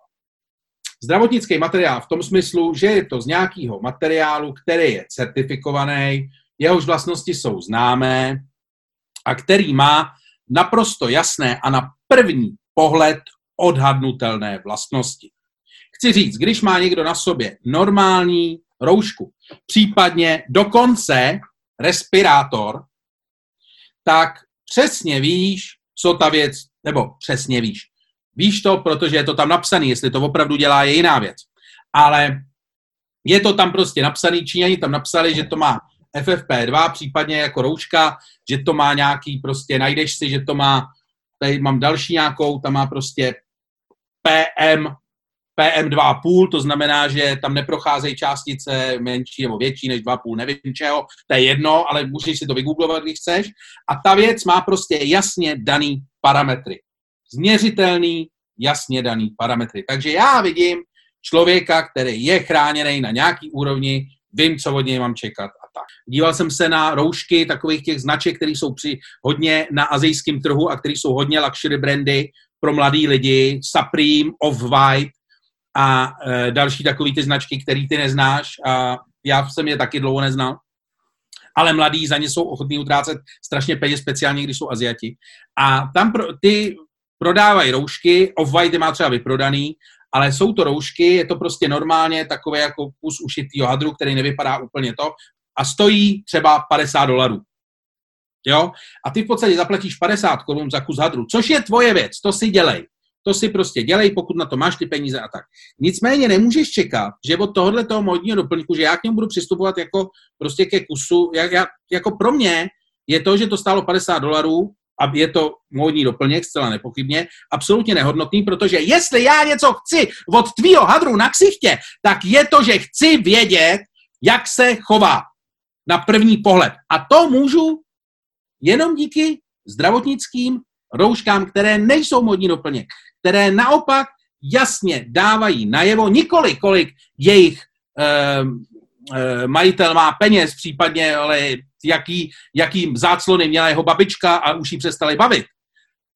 Zdravotnický materiál v tom smyslu, že je to z nějakého materiálu, který je certifikovaný, jehož vlastnosti jsou známé a který má naprosto jasné a na první pohled odhadnutelné vlastnosti. Chci říct, když má někdo na sobě normální roušku, případně dokonce respirátor, tak přesně víš, co ta věc, nebo přesně víš. Víš to, protože je to tam napsané, jestli to opravdu dělá, je jiná věc. Ale je to tam prostě napsané, Číňani tam napsali, že to má FFP2, případně jako rouška, že to má nějaký prostě, najdeš si, že to má, tady mám další nějakou, tam má prostě PM, PM2,5, to znamená, že tam neprocházejí částice menší nebo větší než 2,5, nevím čeho, to je jedno, ale můžeš si to vygooglovat, když chceš. A ta věc má prostě jasně daný parametry. Změřitelný, jasně daný parametry. Takže já vidím člověka, který je chráněný na nějaký úrovni, vím, co od něj mám čekat a tak. Díval jsem se na roušky takových těch značek, které jsou při hodně na azijském trhu a které jsou hodně luxury brandy pro mladý lidi, Supreme, Off-White a e, další takové ty značky, které ty neznáš a já jsem je taky dlouho neznal. Ale mladí za ně jsou ochotní utrácet strašně peněz, speciálně když jsou Aziati. A tam pro, ty prodávají roušky, Off-White má třeba vyprodaný, ale jsou to roušky, je to prostě normálně takové jako kus ušitýho hadru, který nevypadá úplně to a stojí třeba 50 dolarů. Jo? A ty v podstatě zaplatíš 50 korun za kus hadru, což je tvoje věc, to si dělej. To si prostě dělej, pokud na to máš ty peníze a tak. Nicméně nemůžeš čekat, že od tohohle toho modního doplňku, že já k němu budu přistupovat jako prostě ke kusu, jak, jak, jako pro mě je to, že to stálo 50 dolarů, a je to módní doplněk, zcela nepochybně, absolutně nehodnotný, protože jestli já něco chci od tvýho hadru na ksichtě, tak je to, že chci vědět, jak se chová na první pohled. A to můžu jenom díky zdravotnickým rouškám, které nejsou modní doplněk, které naopak jasně dávají najevo nikoli, kolik jejich eh, eh, majitel má peněz, případně ale jaký, jaký záclony měla jeho babička a už jí přestali bavit,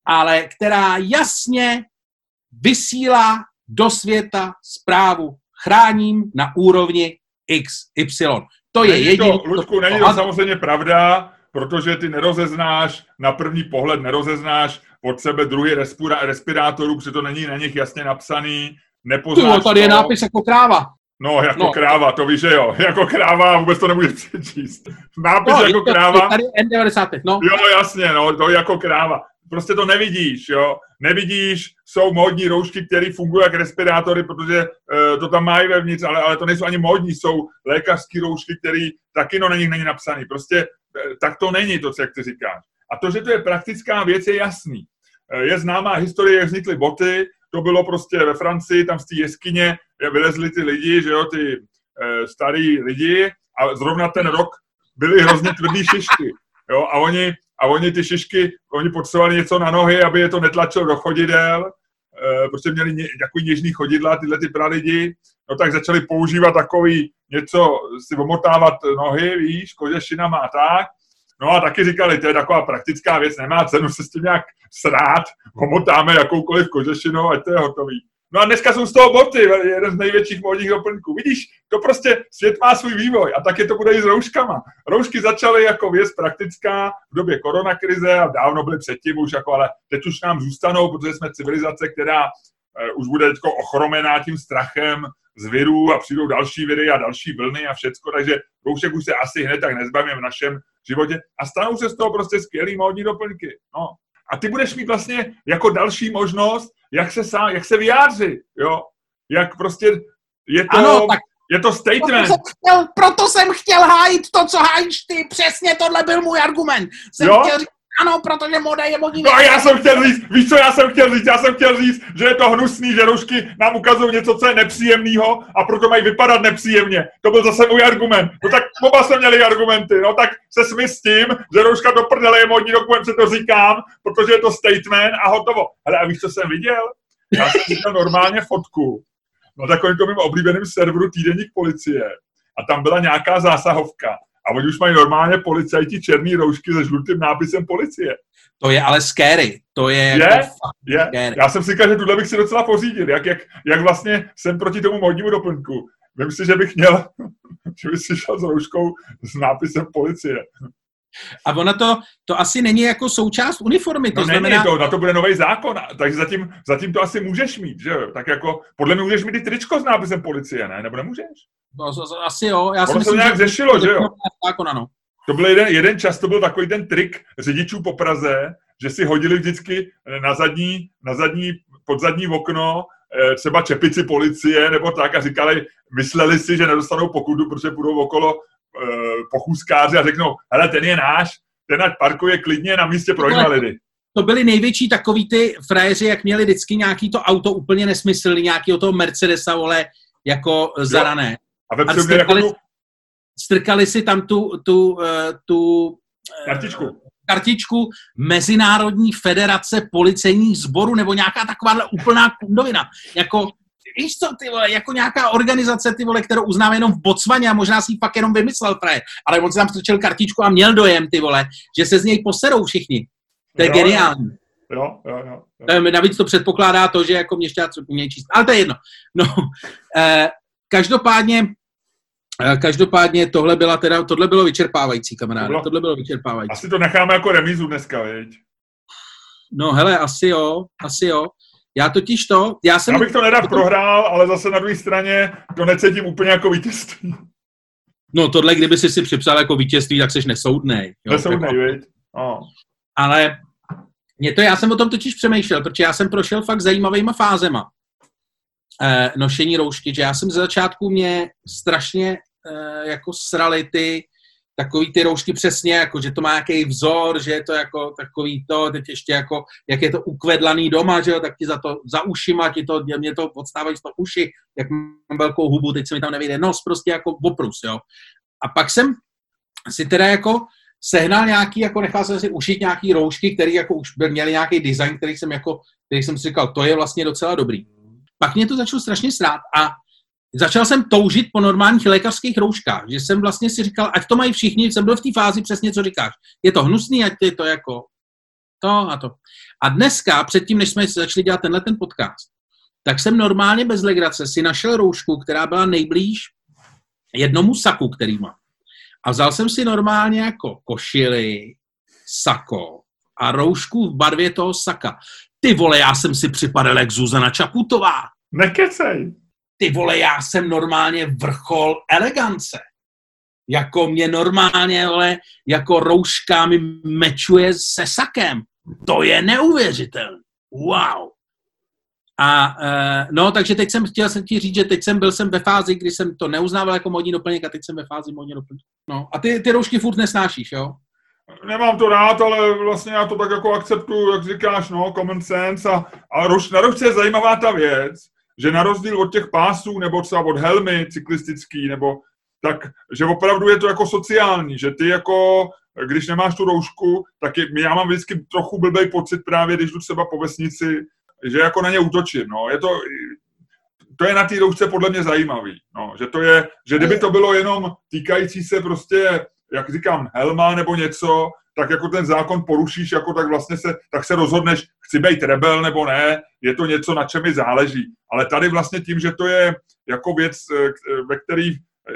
ale která jasně vysílá do světa zprávu chráním na úrovni XY. To je není jediný... To, Ludku, není to samozřejmě pravda, protože ty nerozeznáš, na první pohled nerozeznáš od sebe druhý respirátorů, protože to není na nich jasně napsaný, nepoznáš Jo, tady to. je nápis jako kráva. No, jako No. kráva, to víš, že jo. Jako kráva, vůbec to nemůžeš přečíst. Nápis No, jako je to- kráva. Tady N95, no. Jo, jasně, no, to je jako kráva. Prostě to nevidíš, jo. Nevidíš, jsou módní roušky, které fungují jak respirátory, protože uh, to tam mají vevnitř, ale, ale to nejsou ani módní, jsou lékařské roušky, které taky no na nich není napsaný. Prostě eh, tak to není to, co jak ty říkáš. A to, že to je praktická věc, je jasný. Eh, Je známá historie, jak vznikly boty, to bylo prostě ve Francii, tam z té jeskyně vylezli ty lidi, že jo, ty e, starý lidi. A zrovna ten rok byly hrozně tvrdý šišky, jo, a oni, a oni ty šišky, oni potřebovali něco na nohy, aby je to netlačilo do chodidel, e, protože měli ně, takový něžný chodidla, tyhle ty pralidi, no tak začali používat takový něco, si omotávat nohy, víš, kožešina má tak, No a taky říkali, to je taková praktická věc, nemá cenu se s tím nějak srát, omotáme jakoukoliv kožešinou, ať to je hotový. No a dneska jsou z toho boty, jeden z největších módních doplňků. Vidíš, to prostě svět má svůj vývoj a taky to bude i s rouškama. Roušky začaly jako věc praktická v době koronakrize a dávno byly předtím už, jako, ale teď už nám zůstanou, protože jsme civilizace, která eh, už bude teďko ochromená tím strachem z virů a přijdou další viry a další vlny a všecko, takže roušek už se asi hned tak nezbavíme v našem životě a stanou se z toho prostě skvělý módní doplňky. No. A ty budeš mít vlastně jako další možnost, jak se, sám, jak se vyjádřit, jo? Jak prostě je to, Ano, tak je to statement. proto jsem, chtěl, proto jsem chtěl hájit to, co hájíš ty. Přesně tohle byl můj argument. Jsem Jo? chtěl říct, ano, protože moda je modní. No a já jsem chtěl říct, víš co já jsem chtěl říct? Já jsem chtěl říct, že je to hnusný, že roušky nám ukazují něco, co je nepříjemného a proto mají vypadat nepříjemně. To byl zase můj argument. No tak oba jsme měli argumenty. No tak se smí s tím, že rouška do prdele je modní dokument, se to říkám, protože je to statement a hotovo. Ale a víš, co jsem viděl? Já jsem viděl normálně fotku na takovém to mým oblíbeným serveru týdeník policie a tam byla nějaká zásahovka. A oni už mají normálně policajti černý roušky se žlutým nápisem policie. To je ale scary. To je, Je? jako fakt Je? scary. Já jsem si říkal, že tuhle bych si docela pořídil, jak, jak, jak vlastně jsem proti tomu modnímu doplňku. Vím si, že bych měl, že bych si šel s rouškou s nápisem policie. A ono to, to asi není jako součást uniformy. To No znamená, není to, na to bude nový zákon, takže zatím, zatím to asi můžeš mít, že jo? Tak jako, podle mě můžeš mít i tričko s nápisem policie, ne? Nebo nemůžeš? to, asi jo. Já Ono se myslím, nějak řešilo, že jo? Zákon, ano. To byl jeden, jeden čas, to byl takový ten trik řidičů po Praze, že si hodili vždycky na zadní, na zadní, pod zadní okno eh, třeba čepici policie nebo tak a říkali, mysleli si, že nedostanou pokutu, protože budou okolo eh, pochůzkáři a řeknou, hele, ten je náš, ten ať parkuje klidně na místě pro invalidy. To byly největší takový ty frajeři, jak měli vždycky nějaký to auto úplně nesmyslný, nějakého toho Mercedesa, vole, jako zarané. A ve A jako strkali, tu strkali si tam tu, tu, eh, tu eh, kartičku. kartičku Mezinárodní federace policejních sborů nebo nějaká takováhle úplná kundovina. Jako, víš co, ty vole, jako nějaká organizace, ty vole, kterou uznám jenom v Botswaně a možná si ji fakt jenom vymyslel, fraje. Ale on si tam strčil kartičku a měl dojem, ty vole, že se z něj poserou všichni. To je Jo, geniální. Jo, jo, jo. jo. Navíc to předpokládá to, že jako měšťáci umějí číst. Ale to je jedno. No, eh, každopádně, eh, každopádně tohle, byla teda, tohle bylo vyčerpávající, kamaráde. To bylo- Tohle bylo vyčerpávající. Asi to necháme jako remízu dneska, viď? No hele, asi jo, asi jo. Já totiž to, já jsem... Já bych to nerad prohrál, ale zase na druhé straně to necítím úplně jako vítězství. No tohle, kdyby si si připsal jako vítězství, tak seš nesoudnej. jo, Nesoudnej, jako- viď? No. Ale mě to, já jsem o tom totiž přemýšlel, protože já jsem prošel fakt zajímavýma fázema eh, nošení roušky, že já jsem ze začátku mě strašně eh, jako srali ty takový ty roušky přesně, jako že to má nějaký vzor, že je to jako takový to, teď ještě jako, jak je to ukvedlaný doma, že jo, tak ti za to, za ušima ti to, mě to odstávají z toho uši, jak mám velkou hubu, teď se mi tam nevyjde nos, prostě jako oprus, jo. A pak jsem si teda jako sehnal nějaký, jako nechal jsem si ušít nějaký roušky, které jako už měly nějaký design, který jsem jako, který jsem si říkal, to je vlastně docela dobrý. Pak mě to začalo strašně srát a začal jsem toužit po normálních lékařských rouškách, že jsem vlastně si říkal, ať to mají všichni, jsem byl v té fázi přesně, co říkáš. Je to hnusný, ať je to jako to a to. A dneska, předtím, než jsme začali dělat tenhle ten podcast, tak jsem normálně bez legrace si našel roušku, která byla nejblíž jednomu saku, který mám. A vzal jsem si normálně jako košily, sako a roušku v barvě toho saka. Ty vole, já jsem si připadal jak Zuzana Čaputová. Nekecej. Ty vole, já jsem normálně vrchol elegance. Jako mě normálně, vole, jako rouška mi mečuje se sakem. To je neuvěřitelné. Wow. A uh, no, takže teď jsem chtěl jsem ti říct, že teď jsem byl jsem ve fázi, kdy jsem to neuznával jako modní doplněk a teď jsem ve fázi modní doplněk. No, a ty, ty roušky furt nesnášíš, jo? Nemám to rád, ale vlastně já to tak jako akceptuju, jak říkáš, no, common sense a, a rož, na rožce je zajímavá ta věc, že na rozdíl od těch pásů nebo třeba od helmy cyklistický, nebo tak, že opravdu je to jako sociální, že ty jako, když nemáš tu roušku, tak je, já mám vždycky trochu blbý pocit právě, když jdu třeba po vesnici, že jako na ně útočím, no. Je to, to je na té roušce podle mě zajímavý, no. Že to je, že kdyby to bylo jenom týkající se prostě, jak říkám, helma nebo něco, tak jako ten zákon porušíš, jako tak vlastně se, tak se rozhodneš, chci být rebel nebo ne, je to něco, na čem mi záleží. Ale tady vlastně tím, že to je jako věc, eh, ve který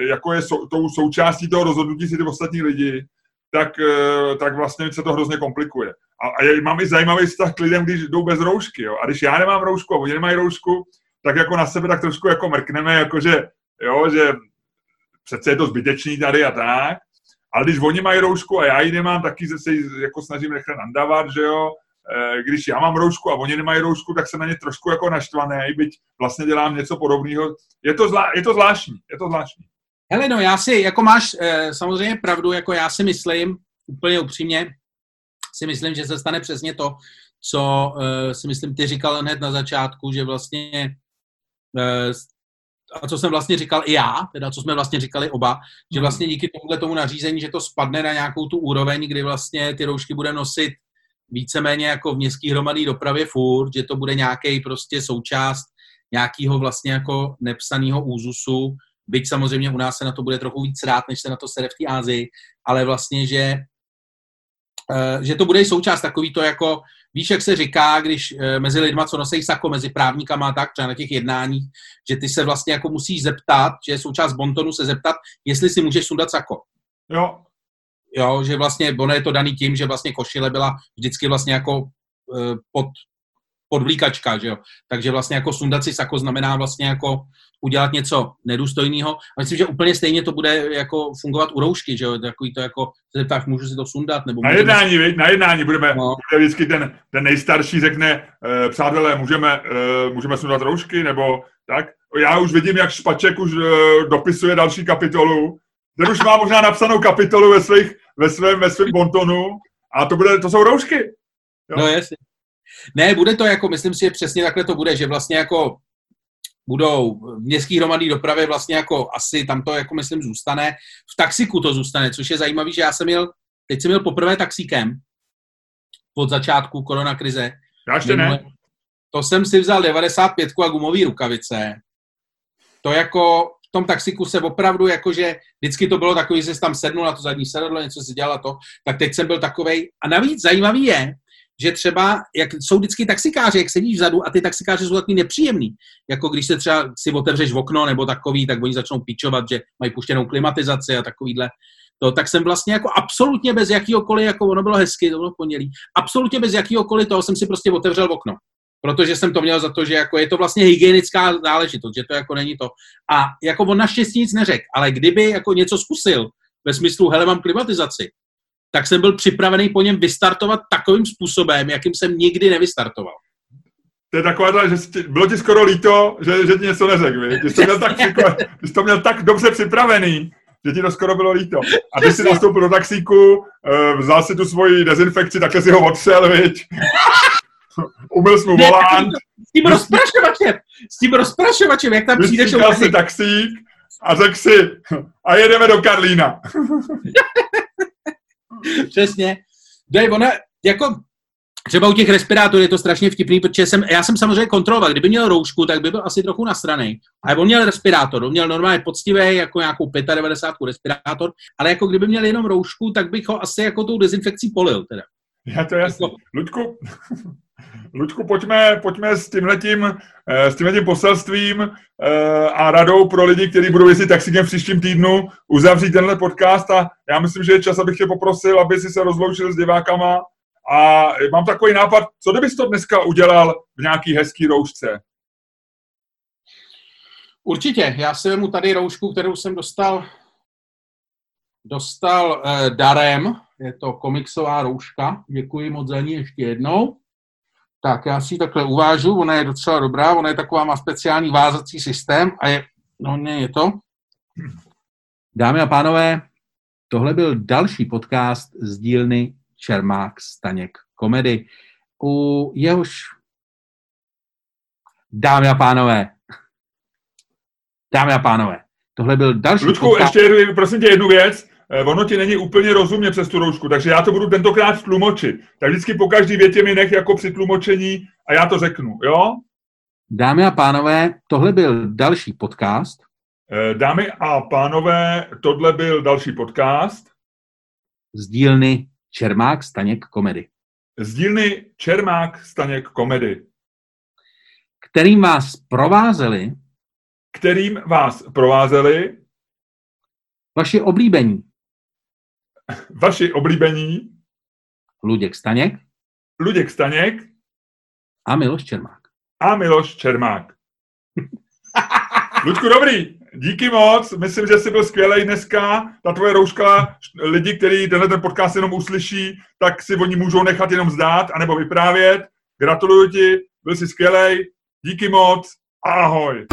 jako je sou, tou součástí toho rozhodnutí si ty ostatní lidi, tak, eh, tak vlastně se to hrozně komplikuje. A, a mám i zajímavý vztah k lidem, když jdou bez roušky. Jo? A když já nemám roušku a oni nemají roušku, tak jako na sebe tak trošku jako mrkneme, jakože, jo, že přece je to zbytečný tady a tak. Ale když oni mají roušku a já ji nemám, taky se jako snažím nechat nandávat, že jo. Eh, když já mám roušku a oni nemají roušku, tak jsem na ně trošku jako naštvaný, byť vlastně dělám něco podobného. Je to, zvlá, je to zvláštní, je to zvláštní. Hele, no já si, jako máš eh, samozřejmě pravdu, jako já si myslím, úplně upřímně, si myslím, že se stane přesně to, co eh, si myslím, ty říkal hned na začátku, že vlastně a co jsem vlastně říkal i já, teda co jsme vlastně říkali oba, že vlastně díky tomuhle tomu nařízení, že to spadne na nějakou tu úroveň, kdy vlastně ty roušky bude nosit víceméně jako v městské hromadné dopravě furt, že to bude nějaký prostě součást nějakého vlastně jako nepsaného úzusu, byť samozřejmě u nás se na to bude trochu víc rád, než se na to sere v té Ázii, ale vlastně, že, eh, že to bude součást takový to jako, víš, jak se říká, když eh, mezi lidma, co nosí sako, mezi právníkama tak, třeba na těch jednáních, že ty se vlastně jako musíš zeptat, že je součást bontonu se zeptat, jestli si můžeš sundat sako. Jo. Jo, že vlastně, ono je to daný tím, že vlastně košile byla vždycky vlastně jako eh, pod, podvlíkačka, že jo. Takže vlastně jako sundat si sako znamená vlastně jako udělat něco nedůstojného. A myslím, že úplně stejně to bude jako fungovat u roušky, že jo, takový to jako, se zeptáš, můžu si to sundat, nebo... Na jednání, si... na jednání budeme, no. bude vždycky ten, ten nejstarší řekne, e, přátelé, můžeme, e, můžeme sundat roušky, nebo tak. Já už vidím, jak Špaček už e, dopisuje další kapitolu. Ten už má možná napsanou kapitolu ve, svých, ve svém, ve svém bontonu a to, bude, to jsou roušky. Jo? No jasně. Ne, bude to jako, myslím si, že přesně takhle to bude, že vlastně jako budou v městské hromadné dopravě vlastně jako asi tam to jako myslím zůstane. V taxiku to zůstane, což je zajímavé, že já jsem měl, teď jsem měl poprvé taxíkem od začátku koronakrize. Já ještě ne. To jsem si vzal 95 a gumové rukavice. To jako v tom taxiku se opravdu jakože vždycky to bylo takový, že jsi tam sednul na to zadní sedadlo, něco si dělal to, tak teď jsem byl takovej. A navíc zajímavý je, že třeba, jak jsou vždycky taxikáři, jak sedíš vzadu a ty taxikáři jsou takový nepříjemný. Jako když se třeba si otevřeš v okno nebo takový, tak oni začnou píčovat, že mají puštěnou klimatizaci a takovýhle. To, tak jsem vlastně jako absolutně bez jakýhokoliv, jako ono bylo hezky, to bylo pondělí, absolutně bez jakýhokoliv toho jsem si prostě otevřel okno. Protože jsem to měl za to, že jako je to vlastně hygienická záležitost, že to jako není to. A jako on naštěstí nic neřekl, ale kdyby jako něco zkusil, ve smyslu, hele, mám klimatizaci, tak jsem byl připravený po něm vystartovat takovým způsobem, jakým jsem nikdy nevystartoval. To je taková, že jsi, bylo ti skoro líto, že, že ti něco neřekl, Že jsi to měl tak, jsi to měl tak dobře připravený, že ti to skoro bylo líto. A ty jsi nastoupil do taxíku, eh, vzal si tu svoji dezinfekci, takhle si ho otřel, viď? Umyl jsi mu volant. S tím rozprašovačem, s tím rozprašovačem, jak tam přijdeš. Vystříkal si taxík a řekl si, a jedeme do Karlína. Přesně. Dej, ona, jako třeba u těch respirátorů je to strašně vtipný, protože jsem, já jsem samozřejmě kontroloval, kdyby měl roušku, tak by byl asi trochu nasraný. A on měl respirátor, on měl normálně poctivý, jako nějakou 95 respirátor, ale jako kdyby měl jenom roušku, tak bych ho asi jako tou dezinfekcí polil teda. Já to jasně. Jako, Luďku, Luďku, pojďme, pojďme s tímhletím, eh, s tímhletím poselstvím eh, a radou pro lidi, kteří budou jezdit taxikem v příštím týdnu, uzavřít tenhle podcast. A já myslím, že je čas, abych tě poprosil, aby si se rozloučil s divákama. A mám takový nápad, co kdybys to dneska udělal v nějaký hezký roušce? Určitě, já si vemu tady roušku, kterou jsem dostal dostal eh, darem, je to komiksová rouška, děkuji moc za ní ještě jednou. Tak já si ji takhle uvážu, ona je docela dobrá, ona je taková, má speciální vázací systém a je, no ne, je to. Dámy a pánové, tohle byl další podcast z dílny Čermák Staněk komedy. U jehož Dámy a pánové, dámy a pánové, tohle byl další Lučku, podcast... ještě jednu, prosím tě jednu věc. Eh, ono ti není úplně rozumně přes tu roušku, takže já to budu tentokrát tlumočit. Tak vždycky po každý větě mi nech jako při tlumočení a já to řeknu, jo? Dámy a pánové, tohle byl další podcast. Eh, dámy a pánové, tohle byl další podcast. Z dílny Čermák Staněk komedy. Z dílny Čermák Staněk komedy. Kterým vás provázeli kterým vás provázeli vaši oblíbení vaši oblíbení? Luděk Staněk, Luděk Staněk. A Miloš Čermák. A Miloš Čermák. Luďku, dobrý, díky moc, myslím, že jsi byl skvělý dneska, ta tvoje rouška, lidi, kteří tenhle ten podcast jenom uslyší, tak si oni můžou nechat jenom zdát, anebo vyprávět. Gratuluju ti, byl jsi skvělý, díky moc, ahoj.